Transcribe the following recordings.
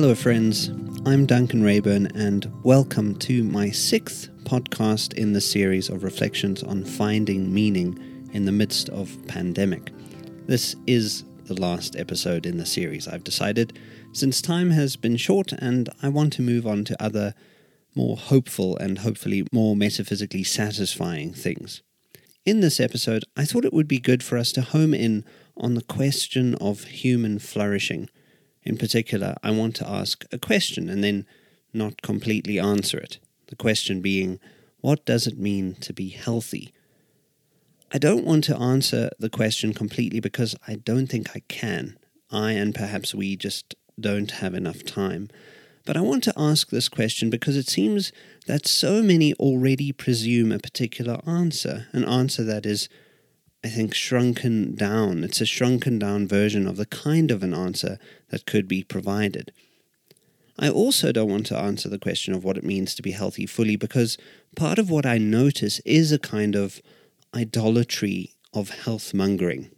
Hello, friends. I'm Duncan Reyburn, and welcome to my sixth podcast in the series of reflections on finding meaning in the midst of pandemic. This is the last episode in the series, I've decided, since time has been short and I want to move on to other more hopeful and hopefully more metaphysically satisfying things. In this episode, I thought it would be good for us to home in on the question of human flourishing. In particular, I want to ask a question and then not completely answer it. The question being, what does it mean to be healthy? I don't want to answer the question completely because I don't think I can. I and perhaps we just don't have enough time. But I want to ask this question because it seems that so many already presume a particular answer, an answer that is, I think, shrunken down. It's a shrunken down version of the kind of an answer that could be provided. I also don't want to answer the question of what it means to be healthy fully because part of what I notice is a kind of idolatry of health mongering.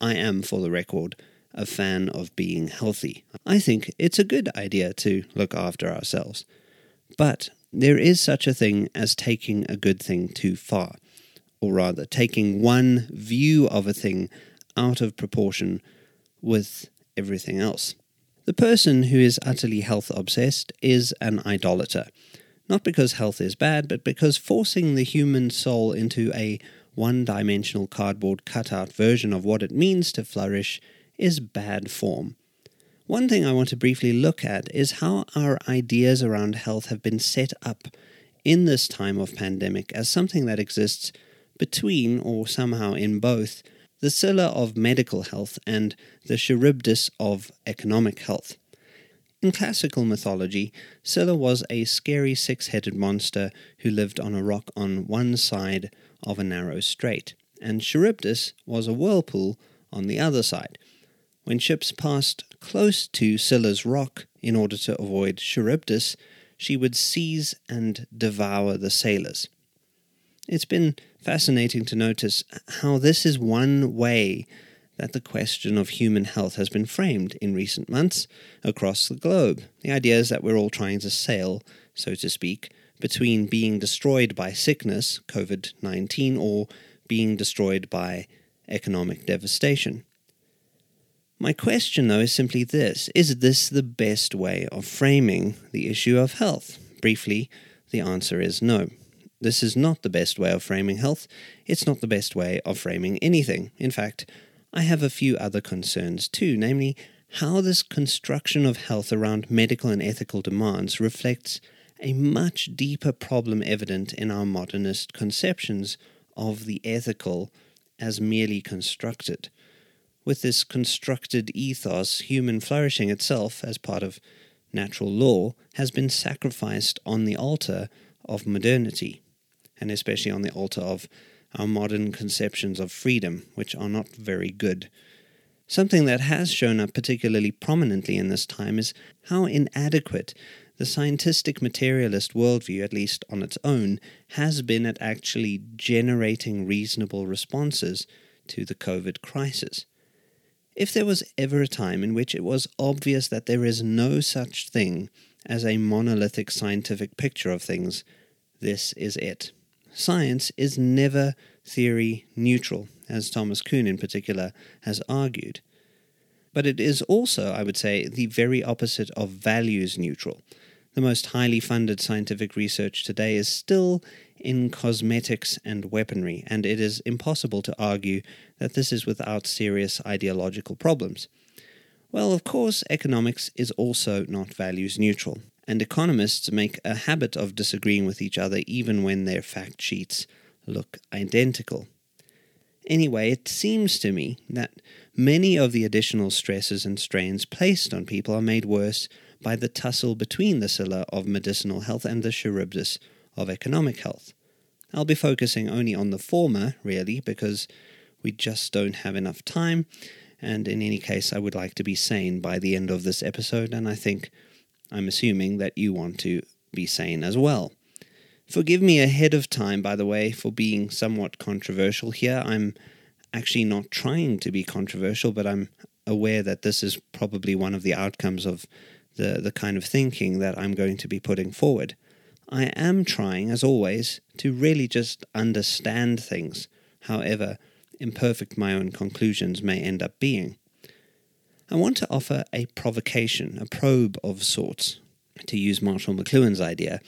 I am, for the record, a fan of being healthy. I think it's a good idea to look after ourselves. But there is such a thing as taking a good thing too far, or rather, taking one view of a thing out of proportion with everything else. The person who is utterly health obsessed is an idolater. Not because health is bad, but because forcing the human soul into a one dimensional cardboard cutout version of what it means to flourish is bad form. One thing I want to briefly look at is how our ideas around health have been set up in this time of pandemic as something that exists between, or somehow in both, the Scylla of medical health and the Charybdis of economic health. In classical mythology, Scylla was a scary six headed monster who lived on a rock on one side of a narrow strait, and Charybdis was a whirlpool on the other side. When ships passed close to Scylla's rock in order to avoid Charybdis, she would seize and devour the sailors. It's been fascinating to notice how this is one way that the question of human health has been framed in recent months across the globe. The idea is that we're all trying to sail, so to speak, between being destroyed by sickness, COVID 19, or being destroyed by economic devastation. My question, though, is simply this Is this the best way of framing the issue of health? Briefly, the answer is no. This is not the best way of framing health. It's not the best way of framing anything. In fact, I have a few other concerns too, namely, how this construction of health around medical and ethical demands reflects a much deeper problem evident in our modernist conceptions of the ethical as merely constructed. With this constructed ethos, human flourishing itself, as part of natural law, has been sacrificed on the altar of modernity and especially on the altar of our modern conceptions of freedom, which are not very good. Something that has shown up particularly prominently in this time is how inadequate the scientific materialist worldview, at least on its own, has been at actually generating reasonable responses to the COVID crisis. If there was ever a time in which it was obvious that there is no such thing as a monolithic scientific picture of things, this is it science is never theory neutral, as Thomas Kuhn in particular has argued. But it is also, I would say, the very opposite of values neutral. The most highly funded scientific research today is still in cosmetics and weaponry, and it is impossible to argue that this is without serious ideological problems. Well, of course, economics is also not values neutral and economists make a habit of disagreeing with each other even when their fact sheets look identical. Anyway, it seems to me that many of the additional stresses and strains placed on people are made worse by the tussle between the Scylla of medicinal health and the Charybdis of economic health. I'll be focusing only on the former, really, because we just don't have enough time, and in any case, I would like to be sane by the end of this episode, and I think I'm assuming that you want to be sane as well. Forgive me ahead of time, by the way, for being somewhat controversial here. I'm actually not trying to be controversial, but I'm aware that this is probably one of the outcomes of the, the kind of thinking that I'm going to be putting forward. I am trying, as always, to really just understand things, however imperfect my own conclusions may end up being. I want to offer a provocation, a probe of sorts, to use Marshall McLuhan's idea,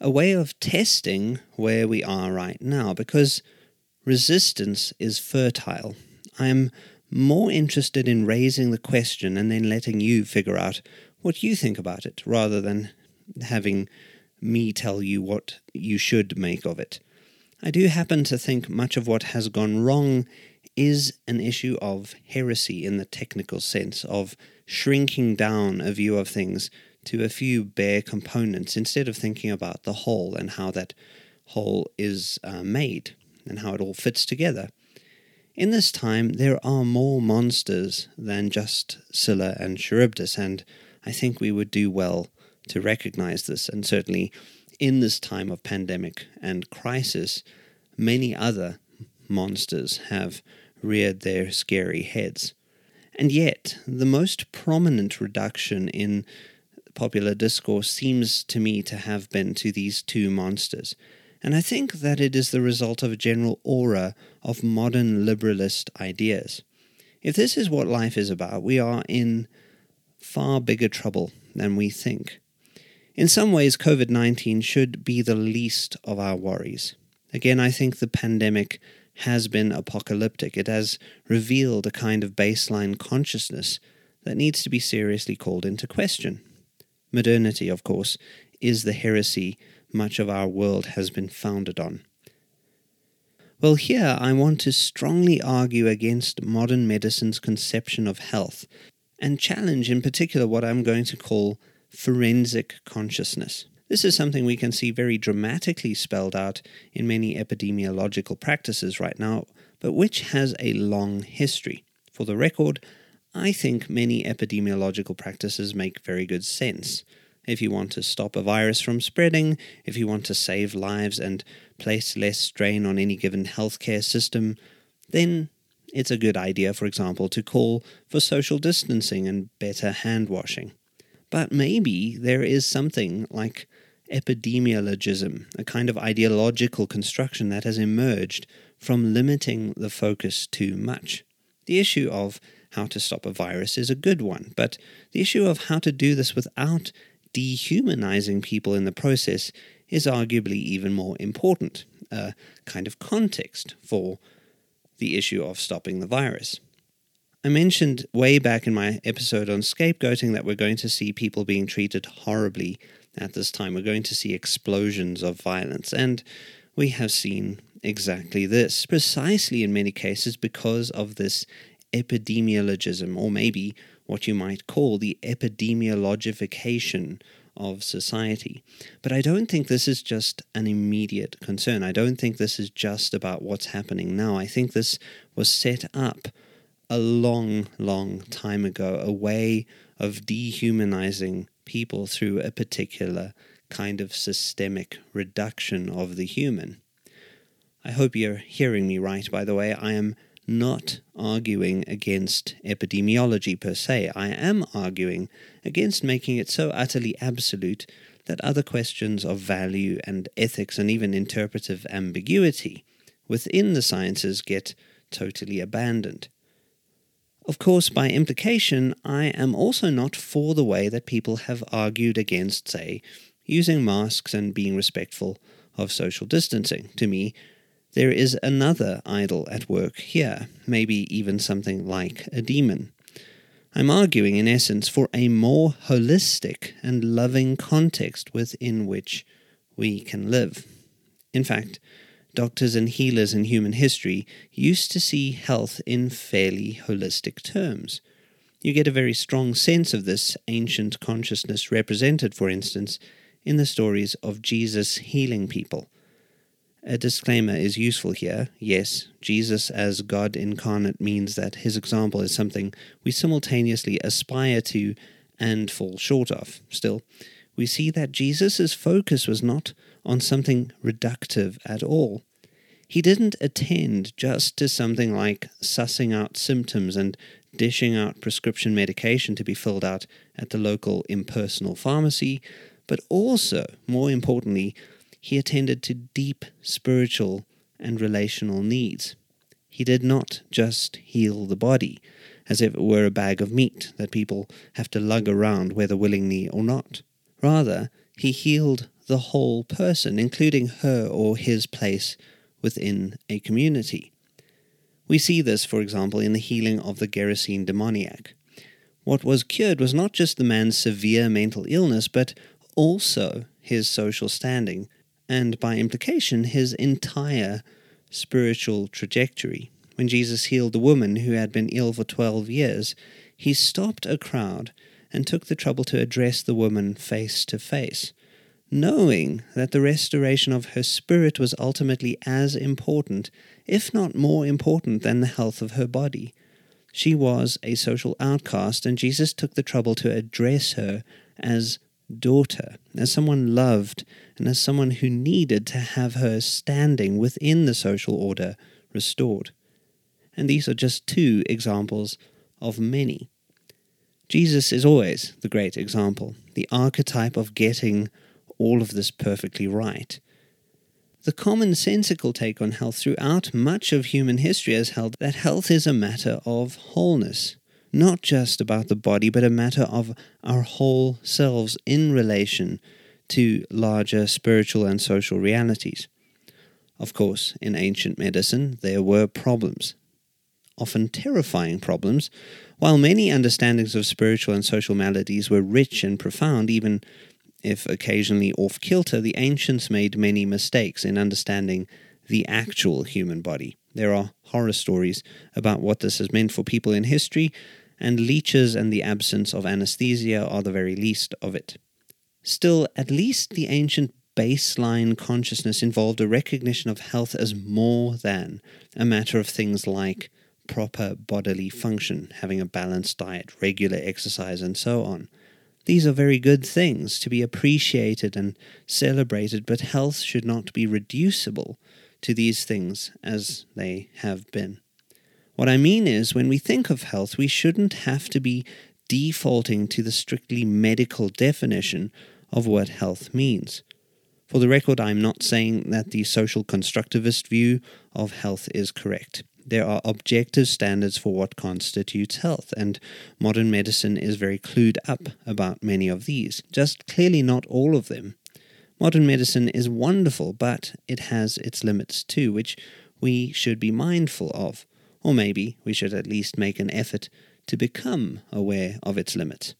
a way of testing where we are right now, because resistance is fertile. I am more interested in raising the question and then letting you figure out what you think about it, rather than having me tell you what you should make of it. I do happen to think much of what has gone wrong is an issue of heresy in the technical sense, of shrinking down a view of things to a few bare components instead of thinking about the whole and how that whole is uh, made and how it all fits together. In this time, there are more monsters than just Scylla and Charybdis, and I think we would do well to recognize this, and certainly in this time of pandemic and crisis, many other monsters have reared their scary heads. And yet, the most prominent reduction in popular discourse seems to me to have been to these two monsters. And I think that it is the result of a general aura of modern liberalist ideas. If this is what life is about, we are in far bigger trouble than we think. In some ways, COVID 19 should be the least of our worries. Again, I think the pandemic has been apocalyptic. It has revealed a kind of baseline consciousness that needs to be seriously called into question. Modernity, of course, is the heresy much of our world has been founded on. Well, here I want to strongly argue against modern medicine's conception of health and challenge in particular what I'm going to call forensic consciousness. This is something we can see very dramatically spelled out in many epidemiological practices right now, but which has a long history. For the record, I think many epidemiological practices make very good sense. If you want to stop a virus from spreading, if you want to save lives and place less strain on any given healthcare system, then it's a good idea, for example, to call for social distancing and better hand washing. But maybe there is something like epidemiologism, a kind of ideological construction that has emerged from limiting the focus too much. The issue of how to stop a virus is a good one, but the issue of how to do this without dehumanizing people in the process is arguably even more important, a kind of context for the issue of stopping the virus. I mentioned way back in my episode on scapegoating that we're going to see people being treated horribly at this time. We're going to see explosions of violence, and we have seen exactly this, precisely in many cases because of this epidemiologism, or maybe what you might call the epidemiologification of society. But I don't think this is just an immediate concern. I don't think this is just about what's happening now. I think this was set up a long, long time ago, a way of dehumanizing people through a particular kind of systemic reduction of the human. I hope you're hearing me right, by the way. I am not arguing against epidemiology per se. I am arguing against making it so utterly absolute that other questions of value and ethics and even interpretive ambiguity within the sciences get totally abandoned. Of course, by implication, I am also not for the way that people have argued against, say, using masks and being respectful of social distancing. To me, there is another idol at work here, maybe even something like a demon. I'm arguing, in essence, for a more holistic and loving context within which we can live. In fact, doctors and healers in human history used to see health in fairly holistic terms. You get a very strong sense of this ancient consciousness represented, for instance, in the stories of Jesus healing people. A disclaimer is useful here. Yes, Jesus as God incarnate means that his example is something we simultaneously aspire to and fall short of. Still, we see that Jesus' focus was not on something reductive at all. He didn't attend just to something like sussing out symptoms and dishing out prescription medication to be filled out at the local impersonal pharmacy, but also, more importantly, he attended to deep spiritual and relational needs. He did not just heal the body, as if it were a bag of meat that people have to lug around whether willingly or not. Rather, he healed the whole person, including her or his place within a community. We see this, for example, in the healing of the Gerasene demoniac. What was cured was not just the man's severe mental illness, but also his social standing, and by implication, his entire spiritual trajectory. When Jesus healed the woman who had been ill for 12 years, he stopped a crowd and took the trouble to address the woman face to face, knowing that the restoration of her spirit was ultimately as important, if not more important, than the health of her body. She was a social outcast, and Jesus took the trouble to address her as daughter, as someone loved, and as someone who needed to have her standing within the social order restored. And these are just two examples of many. Jesus is always the great example, the archetype of getting all of this perfectly right. The commonsensical take on health throughout much of human history has held that health is a matter of wholeness, not just about the body, but a matter of our whole selves in relation to larger spiritual and social realities. Of course, in ancient medicine, there were problems, often terrifying problems. While many understandings of spiritual and social maladies were rich and profound, even if occasionally off kilter, the ancients made many mistakes in understanding the actual human body. There are horror stories about what this has meant for people in history, and leeches and the absence of anesthesia are the very least of it. Still, at least the ancient baseline consciousness involved a recognition of health as more than a matter of things like proper bodily function, having a balanced diet, regular exercise, and so on. These are very good things to be appreciated and celebrated, but health should not be reducible to these things as they have been. What I mean is, when we think of health, we shouldn't have to be defaulting to the strictly medical definition of what health means. For the record, I'm not saying that the social constructivist view of health is correct. There are objective standards for what constitutes health, and modern medicine is very clued up about many of these, just clearly not all of them. Modern medicine is wonderful, but it has its limits too, which we should be mindful of, or maybe we should at least make an effort to become aware of its limits.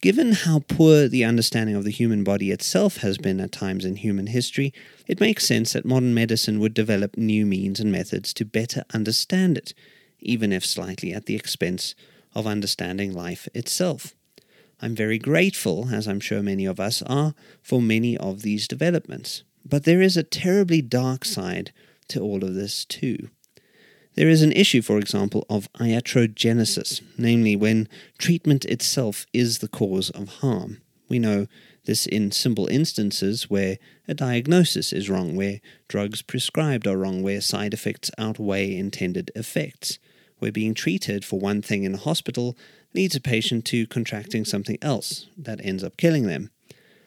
Given how poor the understanding of the human body itself has been at times in human history, it makes sense that modern medicine would develop new means and methods to better understand it, even if slightly at the expense of understanding life itself. I'm very grateful, as I'm sure many of us are, for many of these developments. But there is a terribly dark side to all of this, too. There is an issue, for example, of iatrogenesis, namely when treatment itself is the cause of harm. We know this in simple instances where a diagnosis is wrong, where drugs prescribed are wrong, where side effects outweigh intended effects, where being treated for one thing in a hospital leads a patient to contracting something else that ends up killing them.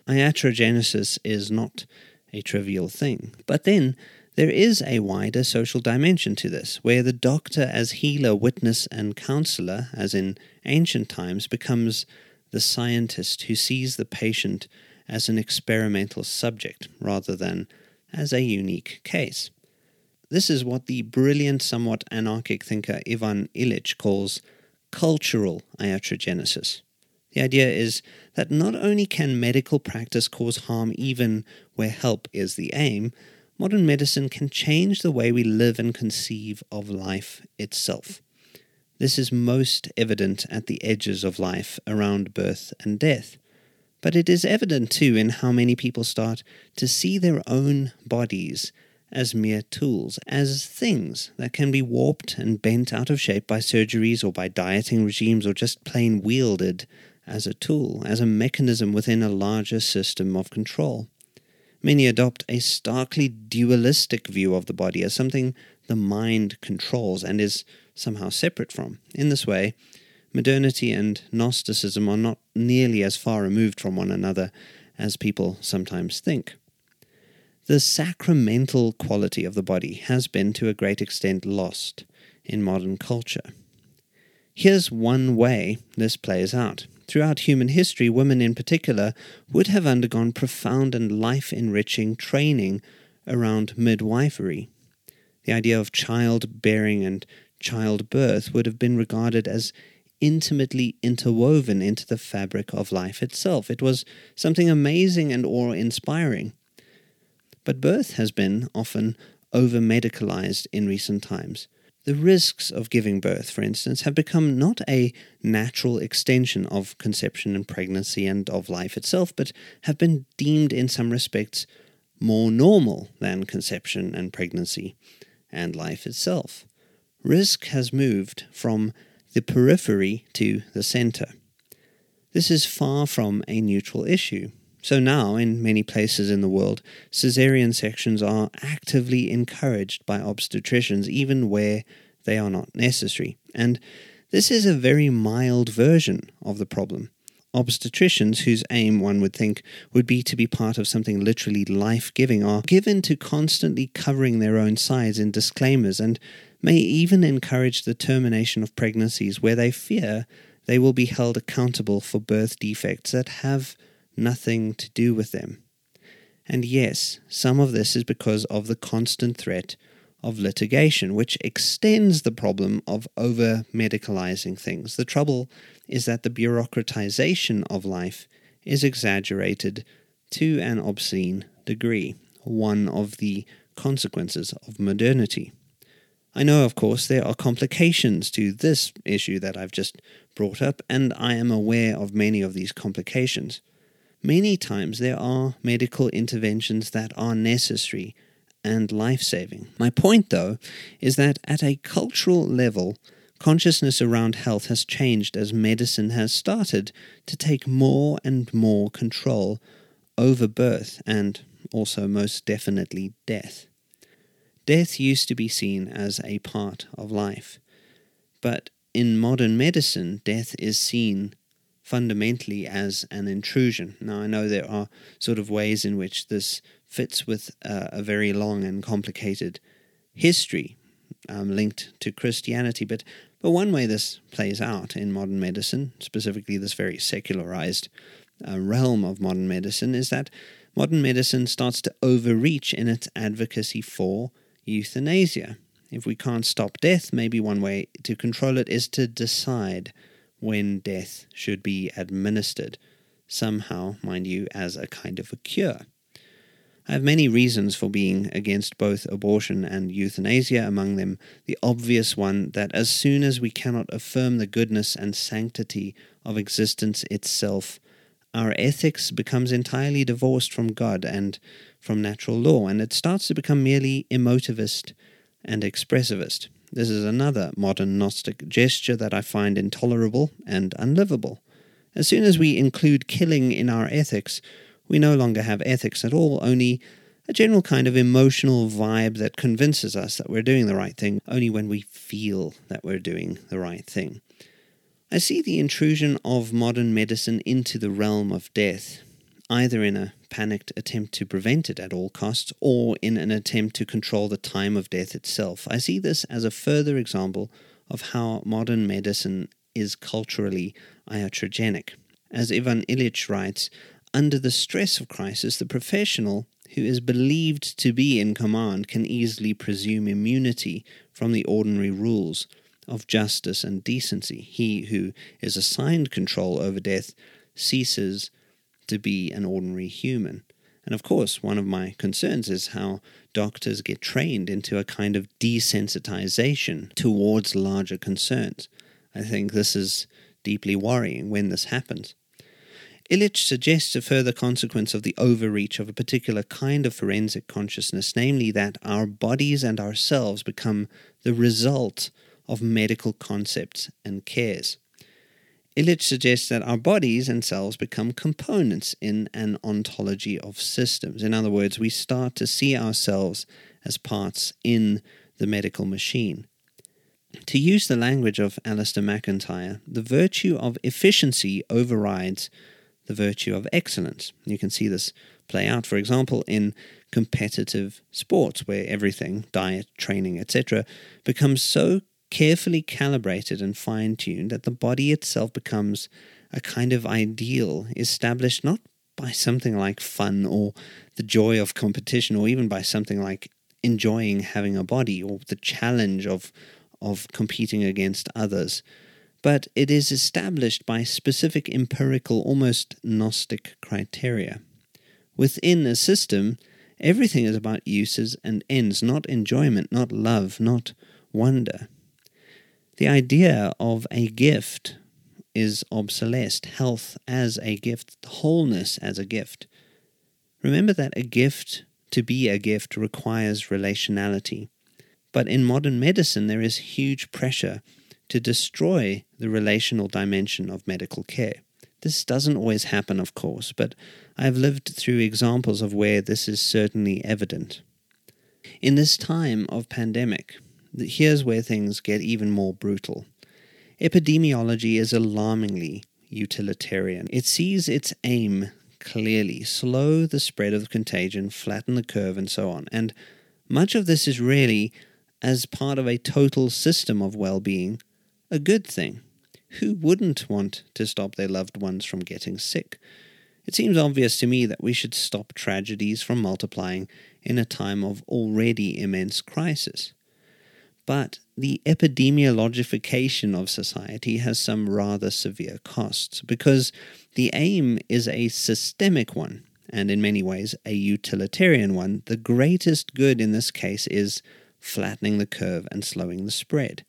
Iatrogenesis is not a trivial thing. But then there is a wider social dimension to this, where the doctor, as healer, witness, and counselor, as in ancient times, becomes the scientist who sees the patient as an experimental subject rather than as a unique case. This is what the brilliant, somewhat anarchic thinker Ivan Illich calls cultural iatrogenesis. The idea is that not only can medical practice cause harm even where help is the aim, modern medicine can change the way we live and conceive of life itself. This is most evident at the edges of life around birth and death. But it is evident too in how many people start to see their own bodies as mere tools, as things that can be warped and bent out of shape by surgeries or by dieting regimes or just plain wielded as a tool, as a mechanism within a larger system of control. Many adopt a starkly dualistic view of the body as something the mind controls and is somehow separate from. In this way, modernity and Gnosticism are not nearly as far removed from one another as people sometimes think. The sacramental quality of the body has been to a great extent lost in modern culture. Here's one way this plays out. Throughout human history, women in particular would have undergone profound and life enriching training around midwifery. The idea of childbearing and childbirth would have been regarded as intimately interwoven into the fabric of life itself. It was something amazing and awe inspiring. But birth has been often over medicalized in recent times. The risks of giving birth, for instance, have become not a natural extension of conception and pregnancy and of life itself, but have been deemed in some respects more normal than conception and pregnancy and life itself. Risk has moved from the periphery to the center. This is far from a neutral issue. So now, in many places in the world, caesarean sections are actively encouraged by obstetricians, even where they are not necessary. And this is a very mild version of the problem. Obstetricians, whose aim, one would think, would be to be part of something literally life giving, are given to constantly covering their own sides in disclaimers and may even encourage the termination of pregnancies where they fear they will be held accountable for birth defects that have nothing to do with them. And yes, some of this is because of the constant threat of litigation, which extends the problem of over medicalizing things. The trouble is that the bureaucratization of life is exaggerated to an obscene degree, one of the consequences of modernity. I know, of course, there are complications to this issue that I've just brought up, and I am aware of many of these complications. Many times there are medical interventions that are necessary and life saving. My point, though, is that at a cultural level, consciousness around health has changed as medicine has started to take more and more control over birth and also most definitely death. Death used to be seen as a part of life, but in modern medicine, death is seen fundamentally as an intrusion. Now, I know there are sort of ways in which this fits with uh, a very long and complicated history um, linked to Christianity, but but one way this plays out in modern medicine, specifically this very secularized uh, realm of modern medicine, is that modern medicine starts to overreach in its advocacy for euthanasia. If we can't stop death, maybe one way to control it is to decide when death should be administered, somehow, mind you, as a kind of a cure. I have many reasons for being against both abortion and euthanasia, among them the obvious one that as soon as we cannot affirm the goodness and sanctity of existence itself, our ethics becomes entirely divorced from God and from natural law, and it starts to become merely emotivist and expressivist. This is another modern Gnostic gesture that I find intolerable and unlivable. As soon as we include killing in our ethics, we no longer have ethics at all, only a general kind of emotional vibe that convinces us that we're doing the right thing only when we feel that we're doing the right thing. I see the intrusion of modern medicine into the realm of death, either in a panicked attempt to prevent it at all costs or in an attempt to control the time of death itself. I see this as a further example of how modern medicine is culturally iatrogenic. As Ivan Illich writes, under the stress of crisis, the professional who is believed to be in command can easily presume immunity from the ordinary rules of justice and decency. He who is assigned control over death ceases to be an ordinary human. And of course, one of my concerns is how doctors get trained into a kind of desensitization towards larger concerns. I think this is deeply worrying when this happens. Illich suggests a further consequence of the overreach of a particular kind of forensic consciousness, namely that our bodies and ourselves become the result of medical concepts and cares. Illich suggests that our bodies and cells become components in an ontology of systems. In other words, we start to see ourselves as parts in the medical machine. To use the language of Alasdair MacIntyre, the virtue of efficiency overrides the virtue of excellence. You can see this play out, for example, in competitive sports, where everything, diet, training, etc., becomes so carefully calibrated and fine tuned that the body itself becomes a kind of ideal established not by something like fun or the joy of competition or even by something like enjoying having a body or the challenge of of competing against others but it is established by specific empirical almost gnostic criteria. Within a system everything is about uses and ends not enjoyment not love not wonder the idea of a gift is obsolete, health as a gift, wholeness as a gift. Remember that a gift, to be a gift, requires relationality. But in modern medicine, there is huge pressure to destroy the relational dimension of medical care. This doesn't always happen, of course, but I have lived through examples of where this is certainly evident. In this time of pandemic, here's where things get even more brutal. Epidemiology is alarmingly utilitarian. It sees its aim clearly slow the spread of contagion, flatten the curve, and so on. And much of this is really, as part of a total system of well being, a good thing. Who wouldn't want to stop their loved ones from getting sick? It seems obvious to me that we should stop tragedies from multiplying in a time of already immense crisis. But the epidemiologification of society has some rather severe costs because the aim is a systemic one and in many ways a utilitarian one. The greatest good in this case is flattening the curve and slowing the spread.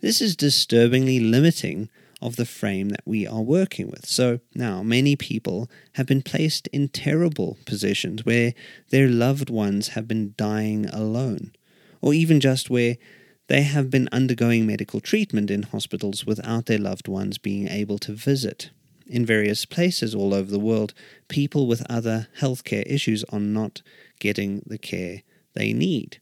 This is disturbingly limiting of the frame that we are working with. So now many people have been placed in terrible positions where their loved ones have been dying alone, or even just where they have been undergoing medical treatment in hospitals without their loved ones being able to visit. In various places all over the world, people with other healthcare issues are not getting the care they need.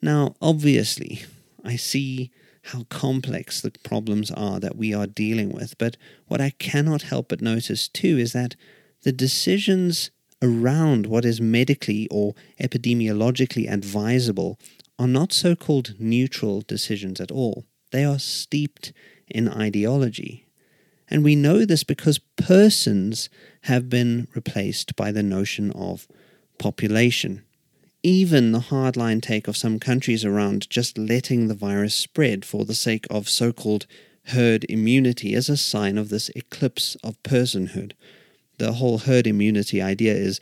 Now, obviously, I see how complex the problems are that we are dealing with, but what I cannot help but notice too is that the decisions around what is medically or epidemiologically advisable are not so called neutral decisions at all. They are steeped in ideology. And we know this because persons have been replaced by the notion of population. Even the hardline take of some countries around just letting the virus spread for the sake of so called herd immunity is a sign of this eclipse of personhood. The whole herd immunity idea is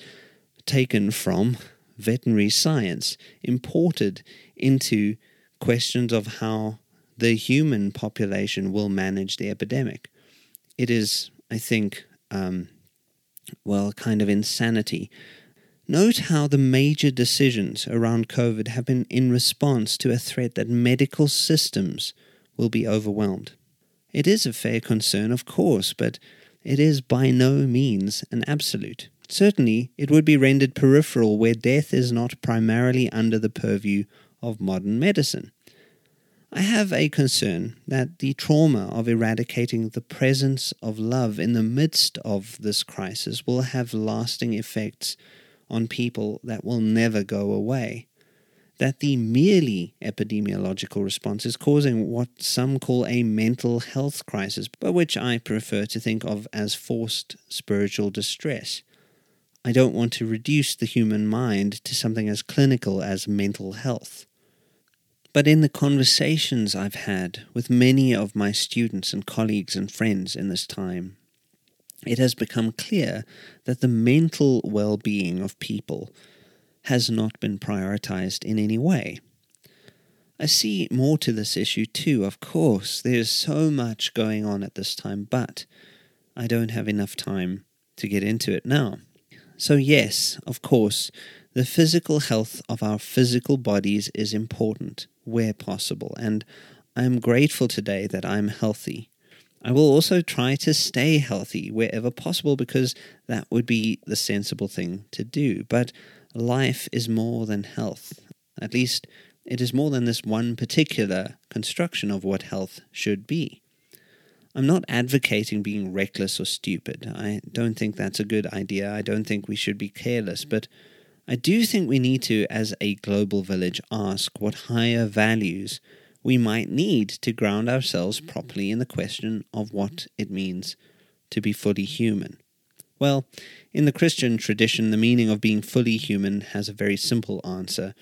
taken from veterinary science, imported into questions of how the human population will manage the epidemic. It is, I think, um, well, kind of insanity. Note how the major decisions around COVID have been in response to a threat that medical systems will be overwhelmed. It is a fair concern, of course, but it is by no means an absolute. Certainly, it would be rendered peripheral where death is not primarily under the purview of modern medicine. I have a concern that the trauma of eradicating the presence of love in the midst of this crisis will have lasting effects on people that will never go away. That the merely epidemiological response is causing what some call a mental health crisis, but which I prefer to think of as forced spiritual distress. I don't want to reduce the human mind to something as clinical as mental health. But in the conversations I've had with many of my students and colleagues and friends in this time, it has become clear that the mental well being of people has not been prioritized in any way. I see more to this issue too, of course. There's so much going on at this time, but I don't have enough time to get into it now. So, yes, of course, the physical health of our physical bodies is important where possible, and I am grateful today that I'm healthy. I will also try to stay healthy wherever possible because that would be the sensible thing to do. But life is more than health. At least it is more than this one particular construction of what health should be. I'm not advocating being reckless or stupid. I don't think that's a good idea. I don't think we should be careless, but I do think we need to, as a global village, ask what higher values we might need to ground ourselves properly in the question of what it means to be fully human. Well, in the Christian tradition, the meaning of being fully human has a very simple answer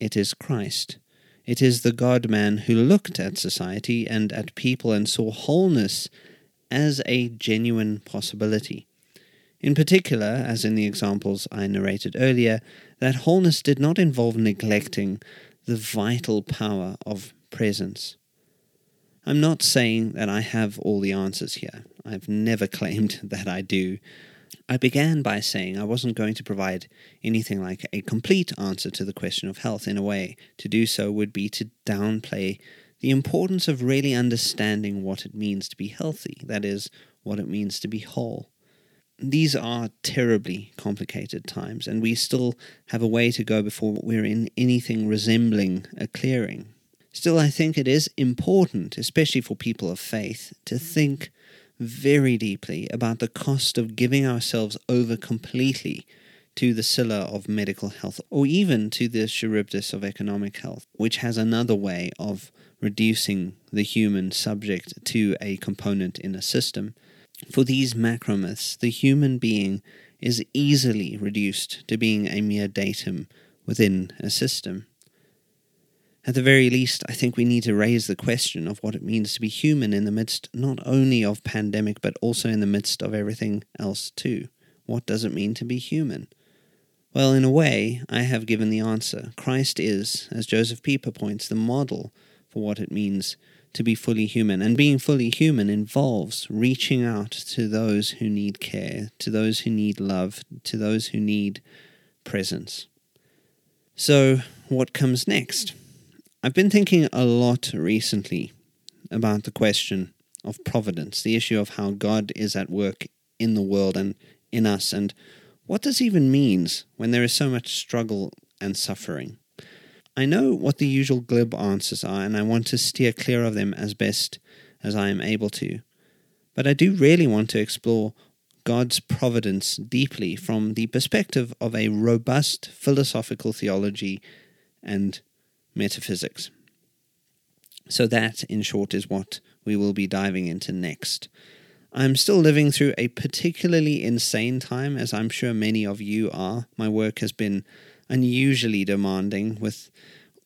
it is Christ. It is the God man who looked at society and at people and saw wholeness as a genuine possibility. In particular, as in the examples I narrated earlier, that wholeness did not involve neglecting the vital power of presence. I'm not saying that I have all the answers here. I've never claimed that I do. I began by saying I wasn't going to provide anything like a complete answer to the question of health. In a way, to do so would be to downplay the importance of really understanding what it means to be healthy, that is, what it means to be whole. These are terribly complicated times, and we still have a way to go before we're in anything resembling a clearing. Still, I think it is important, especially for people of faith, to think very deeply about the cost of giving ourselves over completely to the Scylla of medical health, or even to the Charybdis of economic health, which has another way of reducing the human subject to a component in a system. For these macromyths, the human being is easily reduced to being a mere datum within a system. At the very least, I think we need to raise the question of what it means to be human in the midst not only of pandemic but also in the midst of everything else too. What does it mean to be human? Well, in a way, I have given the answer. Christ is, as Josef Pieper points, the model for what it means to be fully human. And being fully human involves reaching out to those who need care, to those who need love, to those who need presence. So, what comes next? I've been thinking a lot recently about the question of providence, the issue of how God is at work in the world and in us, and what this even means when there is so much struggle and suffering. I know what the usual glib answers are, and I want to steer clear of them as best as I am able to. But I do really want to explore God's providence deeply from the perspective of a robust philosophical theology and metaphysics. So, that, in short, is what we will be diving into next. I'm still living through a particularly insane time, as I'm sure many of you are. My work has been unusually demanding, with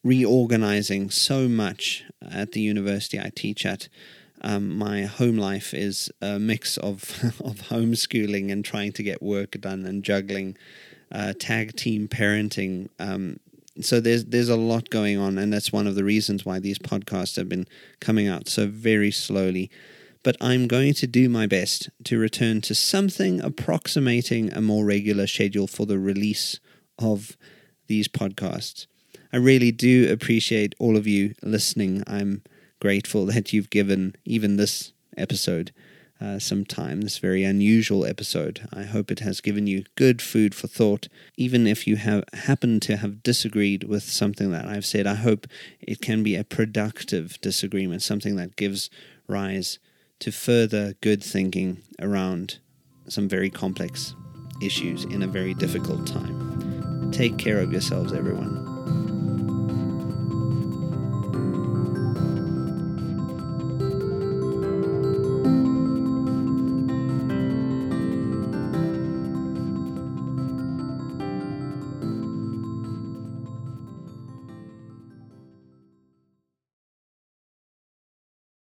reorganizing so much at the university I teach at. Um, my home life is a mix of of homeschooling and trying to get work done and juggling uh, tag team parenting um, so there's there's a lot going on, and that's one of the reasons why these podcasts have been coming out so very slowly. But I'm going to do my best to return to something approximating a more regular schedule for the release of these podcasts. I really do appreciate all of you listening. I'm grateful that you've given even this episode uh, some time, this very unusual episode. I hope it has given you good food for thought. Even if you have happened to have disagreed with something that I've said, I hope it can be a productive disagreement, something that gives rise to further good thinking around some very complex issues in a very difficult time. Take care of yourselves, everyone.